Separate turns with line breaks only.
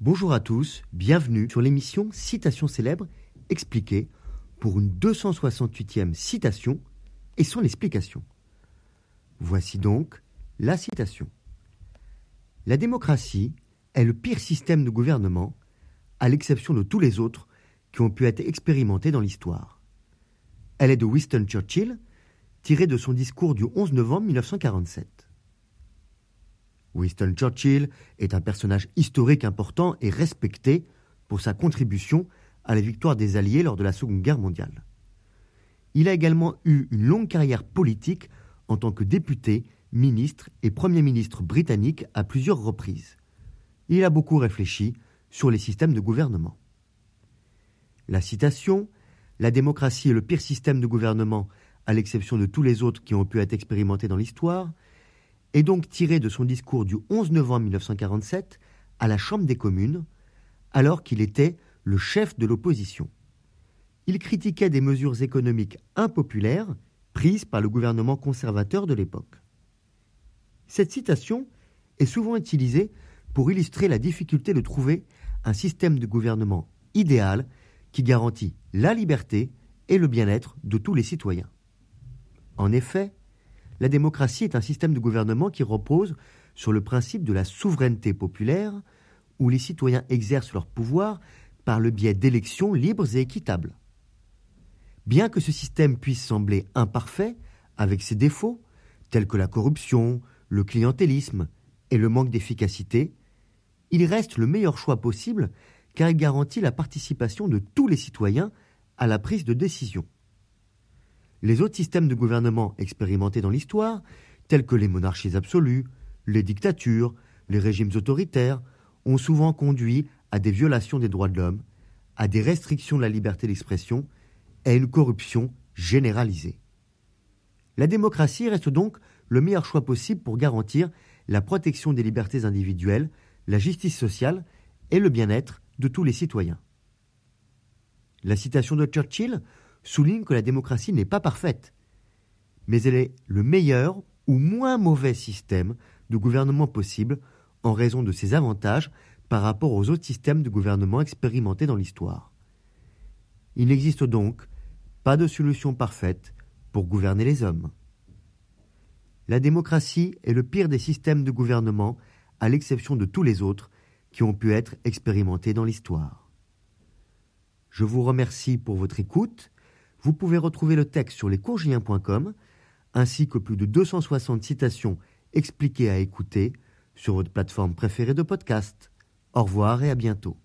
Bonjour à tous, bienvenue sur l'émission Citation célèbre expliquée pour une 268e citation et son explication. Voici donc la citation. La démocratie est le pire système de gouvernement, à l'exception de tous les autres qui ont pu être expérimentés dans l'histoire. Elle est de Winston Churchill, tirée de son discours du 11 novembre 1947. Winston Churchill est un personnage historique important et respecté pour sa contribution à la victoire des Alliés lors de la Seconde Guerre mondiale. Il a également eu une longue carrière politique en tant que député, ministre et Premier ministre britannique à plusieurs reprises. Il a beaucoup réfléchi sur les systèmes de gouvernement. La citation La démocratie est le pire système de gouvernement, à l'exception de tous les autres qui ont pu être expérimentés dans l'histoire, est donc tiré de son discours du 11 novembre 1947 à la Chambre des communes, alors qu'il était le chef de l'opposition. Il critiquait des mesures économiques impopulaires prises par le gouvernement conservateur de l'époque. Cette citation est souvent utilisée pour illustrer la difficulté de trouver un système de gouvernement idéal qui garantit la liberté et le bien-être de tous les citoyens. En effet, la démocratie est un système de gouvernement qui repose sur le principe de la souveraineté populaire, où les citoyens exercent leur pouvoir par le biais d'élections libres et équitables. Bien que ce système puisse sembler imparfait, avec ses défauts, tels que la corruption, le clientélisme et le manque d'efficacité, il reste le meilleur choix possible car il garantit la participation de tous les citoyens à la prise de décision. Les autres systèmes de gouvernement expérimentés dans l'histoire, tels que les monarchies absolues, les dictatures, les régimes autoritaires, ont souvent conduit à des violations des droits de l'homme, à des restrictions de la liberté d'expression et à une corruption généralisée. La démocratie reste donc le meilleur choix possible pour garantir la protection des libertés individuelles, la justice sociale et le bien-être de tous les citoyens. La citation de Churchill souligne que la démocratie n'est pas parfaite, mais elle est le meilleur ou moins mauvais système de gouvernement possible en raison de ses avantages par rapport aux autres systèmes de gouvernement expérimentés dans l'histoire. Il n'existe donc pas de solution parfaite pour gouverner les hommes. La démocratie est le pire des systèmes de gouvernement, à l'exception de tous les autres qui ont pu être expérimentés dans l'histoire. Je vous remercie pour votre écoute vous pouvez retrouver le texte sur lescourgiens.com ainsi que plus de 260 citations expliquées à écouter sur votre plateforme préférée de podcast. Au revoir et à bientôt.